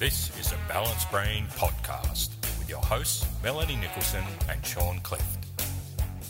This is a Balanced Brain podcast with your hosts, Melanie Nicholson and Sean Clift.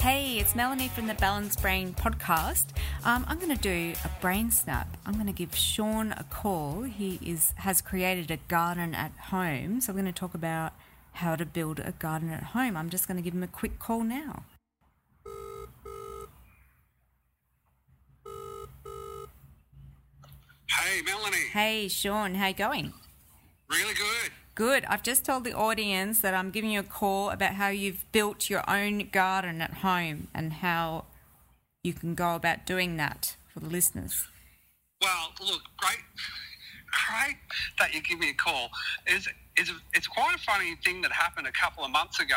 Hey, it's Melanie from the Balanced Brain podcast. Um, I'm going to do a brain snap. I'm going to give Sean a call. He is has created a garden at home, so we're going to talk about how to build a garden at home. I'm just going to give him a quick call now. Hey, Melanie. Hey, Sean, how you going? Really good. Good. I've just told the audience that I'm giving you a call about how you've built your own garden at home and how you can go about doing that for the listeners. Well, look, great, great that you give me a call. Is it's, it's quite a funny thing that happened a couple of months ago.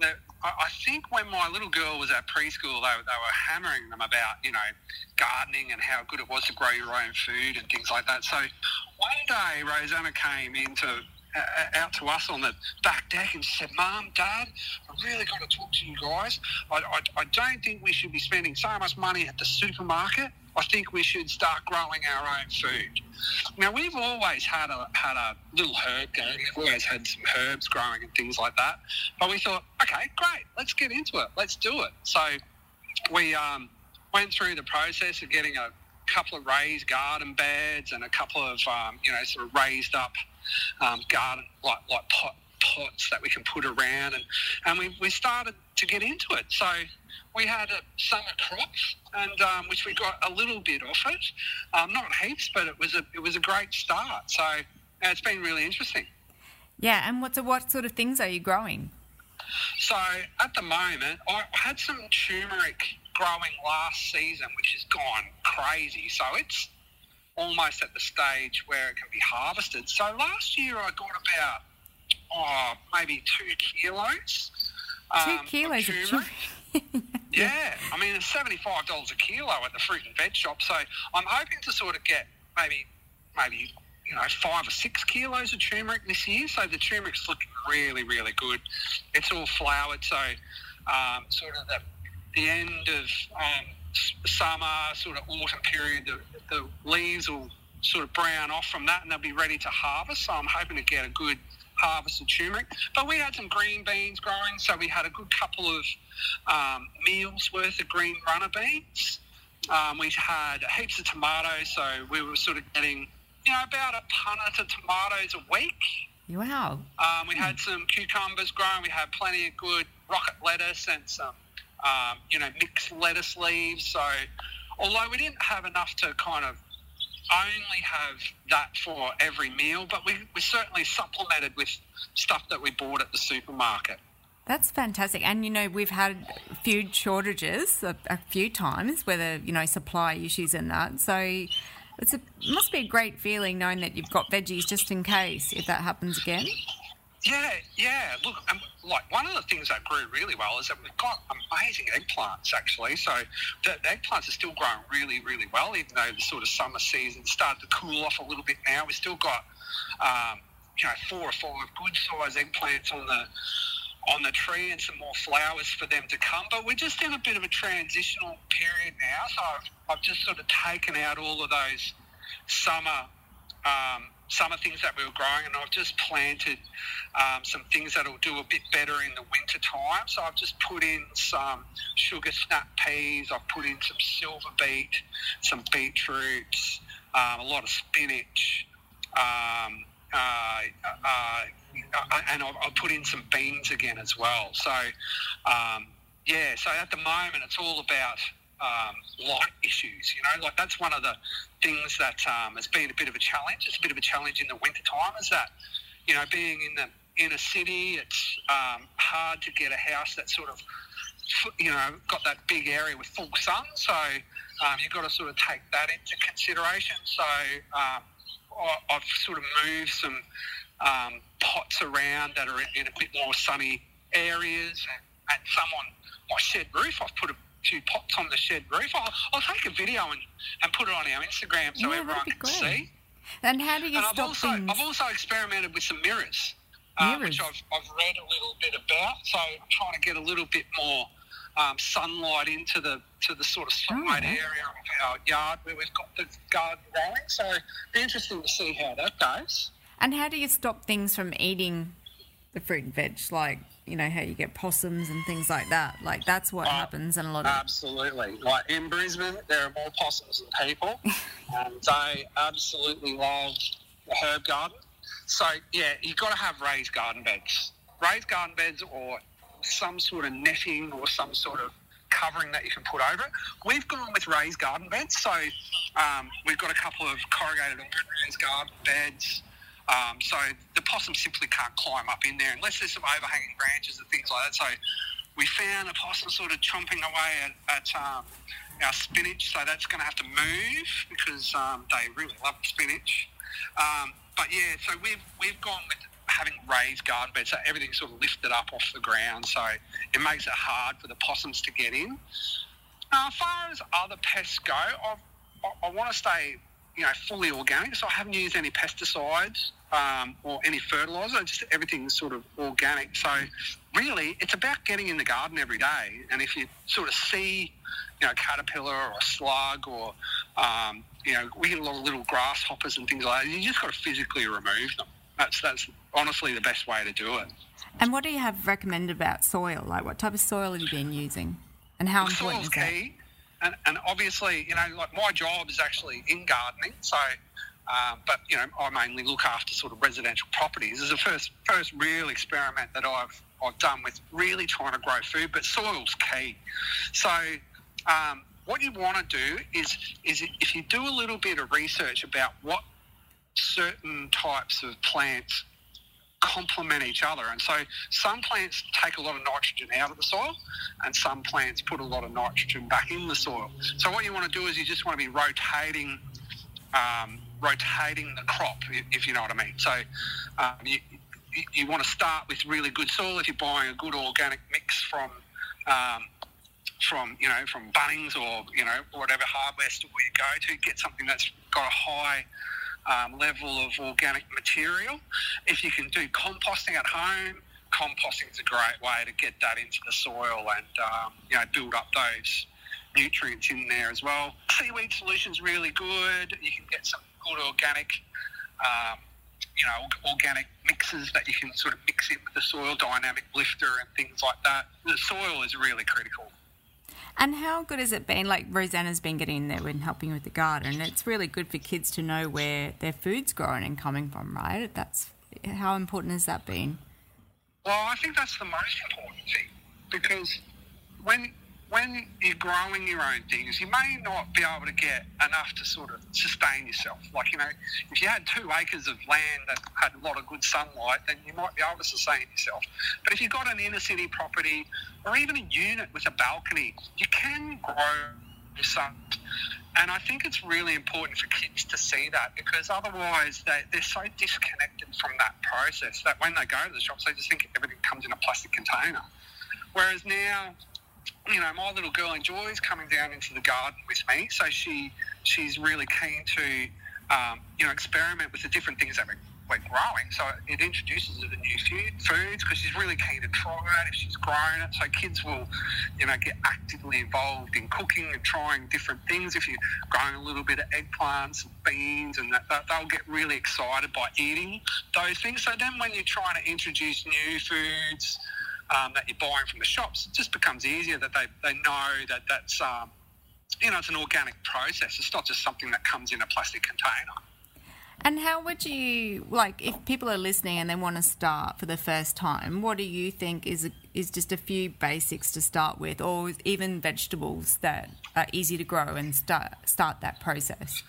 That I think when my little girl was at preschool, they, they were hammering them about you know gardening and how good it was to grow your own food and things like that. So one day, Rosanna came into uh, out to us on the back deck and said, Mom, Dad, I really got to talk to you guys. I, I, I don't think we should be spending so much money at the supermarket. I think we should start growing our own food. Now we've always had a had a little herb garden. We've always had some herbs growing and things like that. But we thought, okay, great, let's get into it. Let's do it. So we um, went through the process of getting a couple of raised garden beds and a couple of um, you know sort of raised up um, garden like like pot pots that we can put around and and we, we started to get into it so we had a summer crops and um, which we got a little bit off it um, not heaps but it was a it was a great start so it's been really interesting Yeah, and what, so what sort of things are you growing? So at the moment, I had some turmeric growing last season, which has gone crazy. So it's almost at the stage where it can be harvested. So last year I got about oh, maybe two kilos. Two um, of kilos of turmeric. turmeric. Yeah, I mean it's seventy-five dollars a kilo at the fruit and veg shop. So I'm hoping to sort of get maybe, maybe you know five or six kilos of turmeric this year. So the turmeric's looking really, really good. It's all flowered, so um, sort of the the end of um, summer, sort of autumn period, the, the leaves will sort of brown off from that, and they'll be ready to harvest. So I'm hoping to get a good harvest of turmeric. But we had some green beans growing, so we had a good couple of um, meals worth of green runner beans. Um, we had heaps of tomatoes, so we were sort of getting, you know, about a punnet of tomatoes a week. Wow. Um, we had some cucumbers growing. We had plenty of good rocket lettuce and some, um, you know, mixed lettuce leaves. So, although we didn't have enough to kind of only have that for every meal, but we, we certainly supplemented with stuff that we bought at the supermarket. That's fantastic. And, you know, we've had food shortages a, a few times, whether, you know, supply issues and that. So it's a, must be a great feeling knowing that you've got veggies just in case if that happens again. Yeah, yeah. Look, um, like one of the things that grew really well is that we've got amazing eggplants actually. So the, the eggplants are still growing really, really well, even though the sort of summer season started to cool off a little bit now. We've still got, um, you know, four or five good sized eggplants on the on the tree and some more flowers for them to come. But we're just in a bit of a transitional period now. So I've, I've just sort of taken out all of those summer um, summer things that we were growing, and I've just planted um, some things that'll do a bit better in the winter time. So I've just put in some sugar snap peas. I've put in some silver beet, some beetroots, um, a lot of spinach. Um, uh, uh, uh, and I'll put in some beans again as well. So, um, yeah, so at the moment it's all about um, light issues. You know, like that's one of the things that um, has been a bit of a challenge. It's a bit of a challenge in the winter time. Is that you know being in the inner city, it's um, hard to get a house that sort of you know got that big area with full sun. So um, you've got to sort of take that into consideration. So um, I- I've sort of moved some um, pots around that are in, in a bit more sunny areas, and, and some on my shed roof. I've put a few pots on the shed roof. I'll, I'll take a video and, and put it on our Instagram so Yeah, everyone can see. And how do you And I've also, things? I've also experimented with some mirrors, uh, which I've, I've read a little bit about. So I'm trying to get a little bit more um, sunlight into the to the sort of side Alright. area of our yard where we've got the garden growing. So it'd be interesting to see how that goes. And how do you stop things from eating the fruit and veg? Like, you know, how you get possums and things like that. Like, that's what Uh, happens in a lot of. Absolutely. Like in Brisbane, there are more possums than people, and they absolutely love the herb garden. So, yeah, you've got to have raised garden beds. Raised garden beds or some sort of netting or some sort of covering that you can put over it. We've gone with raised garden beds. So, um, we've got a couple of corrugated iron raised garden beds. Um, so the possum simply can't climb up in there unless there's some overhanging branches and things like that. So we found a possum sort of chomping away at, at um, our spinach, so that's going to have to move because um, they really love spinach. Um, but yeah, so we've we've gone with having raised garden beds, so everything's sort of lifted up off the ground, so it makes it hard for the possums to get in. Now, as far as other pests go, I've, I, I want to stay, you know, fully organic. So I haven't used any pesticides um, or any fertiliser. Just everything's sort of organic. So really, it's about getting in the garden every day. And if you sort of see, you know, a caterpillar or a slug or, um, you know, we get a lot of little grasshoppers and things like that. You just got to physically remove them. That's that's honestly the best way to do it. And what do you have recommended about soil? Like, what type of soil have you been using? And how important is that? key, and, and obviously, you know, like my job is actually in gardening, so. Um, but you know, I mainly look after sort of residential properties. It's the first first real experiment that I've I've done with really trying to grow food. But soil's key. So um, what you want to do is is if you do a little bit of research about what certain types of plants complement each other. And so some plants take a lot of nitrogen out of the soil and some plants put a lot of nitrogen back in the soil. So what you want to do is you just want to be rotating um, rotating the crop, if you know what I mean. So um, you, you, want to start with really good soil. If you're buying a good organic mix from um, from you know from Bunnings or you know whatever hardware store you go to, get something that's got a high um, level of organic material. If you can do composting at home, composting is a great way to get that into the soil and um, you know build up those nutrients in there as well. Seaweed solution's really good. You can get some good organic. Um, you know, organic mixes that you can sort of mix in with the soil, dynamic lifter and things like that. The soil is really critical. And how good has it been? Like Rosanna's been getting in there and helping with the garden. It's really good for kids to know where their food's growing and coming from, right? That's how important has that been? Well, I think that's the most important thing because when when you're growing your own things, you may not be able to get enough to sort of sustain yourself. Like you know, if you had two acres of land that had a lot of good sunlight, then you might be able to sustain yourself. But if you've got an inner city property or even a unit with a balcony, you can grow some. And I think it's really important for kids to see that because otherwise they, they're so disconnected from that process that when they go to the shops, they just think everything comes in a plastic container. Whereas now, you know, my little girl enjoys coming down into the garden with me, so she she's really keen to, um, you know, experiment with the different things that we're, we're growing. So it introduces her to new food, foods because she's really keen to try it if she's grown it. So kids will, you know, get actively involved in cooking and trying different things. If you're growing a little bit of eggplants and beans, and that, that they'll get really excited by eating those things. So then when you're trying to introduce new foods um, that you're buying from the shops, it just becomes easier that they, they know that that's, um, you know, it's an organic process. It's not just something that comes in a plastic container. And how would you like if people are listening and they want to start for the first time? What do you think is a, is just a few basics to start with, or even vegetables that are easy to grow and start start that process?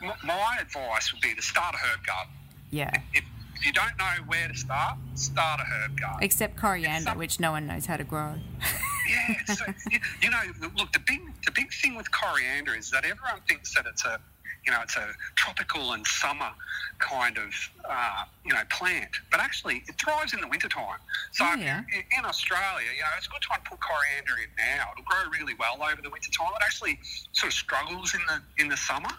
My advice would be to start a herb garden. Yeah, If, if you don't know where to start, start a herb garden. except coriander, Some- which no one knows how to grow. Yeah, so, you, know, look, the big the big thing with coriander is that everyone thinks that it's a, you know, it's a tropical and summer kind of, uh, you know, plant, but actually it thrives in the wintertime. So Oh, yeah. you're in Australia, you know, it's a good time to put coriander in now. It'll grow really well over the wintertime. It actually sort of struggles in the in the summer,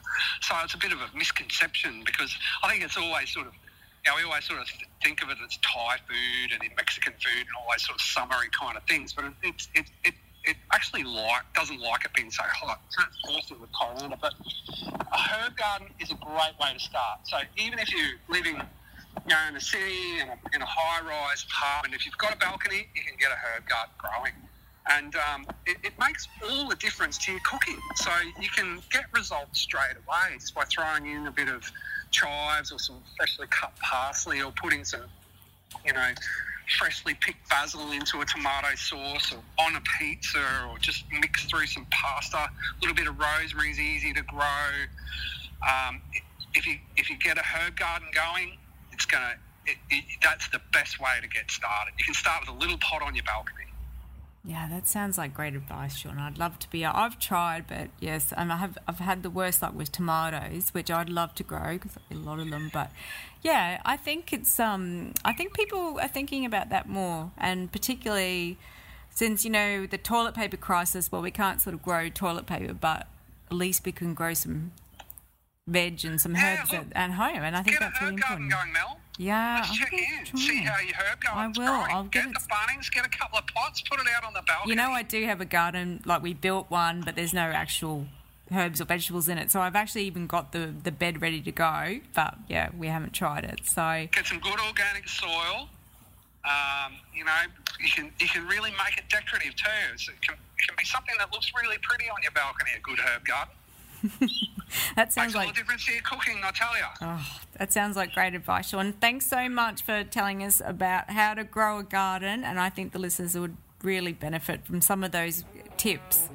so it's a bit of a misconception because I think it's always sort of you we always sort of think of it as Thai food and in Mexican food and all those sort of summery kind of things, but it, it, it, it, it actually like doesn't like it being so hot. So it's awesome with coriander, but a herb garden is a great way to start. So even if you're living you know, in a city, in a, in a high-rise apartment, if you've got a balcony, you can get a herb garden growing. And um, it, it makes all the difference to your cooking. So you can get results straight away by throwing in a bit of chives or some freshly cut parsley or putting some, you know, freshly picked basil into a tomato sauce or on a pizza or just mix through some pasta. A little bit of rosemary is easy to grow. Um, if you if you get a herb garden going, it's gonna. It, it, that's the best way to get started. You can start with a little pot on your balcony. Yeah, that sounds like great advice, Sean. I'd love to be. I've tried, but yes, and I have. I've had the worst luck with tomatoes, which I'd love to grow because a lot of them. But yeah, I think it's. Um, I think people are thinking about that more, and particularly since you know the toilet paper crisis. Well, we can't sort of grow toilet paper, but at least we can grow some veg and some Yeah, herbs look, at, at home, and I think that's really herb garden important. going, Mel. Yeah, Let's check in, try. see how your herb garden's I will. I'll get give the Bunnings, get a couple of pots, put it out on the balcony. You know, I do have a garden. Like we built one, but there's no actual herbs or vegetables in it. So I've actually even got the the bed ready to go. But yeah, we haven't tried it. So get some good organic soil. Um, you know, you can you can really make it decorative too. So it, can, it can be something that looks really pretty on your balcony. A good herb garden that sounds makes all the like difference cooking. I tell you. oh, that sounds like great advice, Sean. Thanks so much for telling us about how to grow a garden, and I think the listeners would really benefit from some of those tips.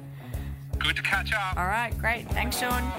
Good to catch up. All right, great. Thanks, Sean.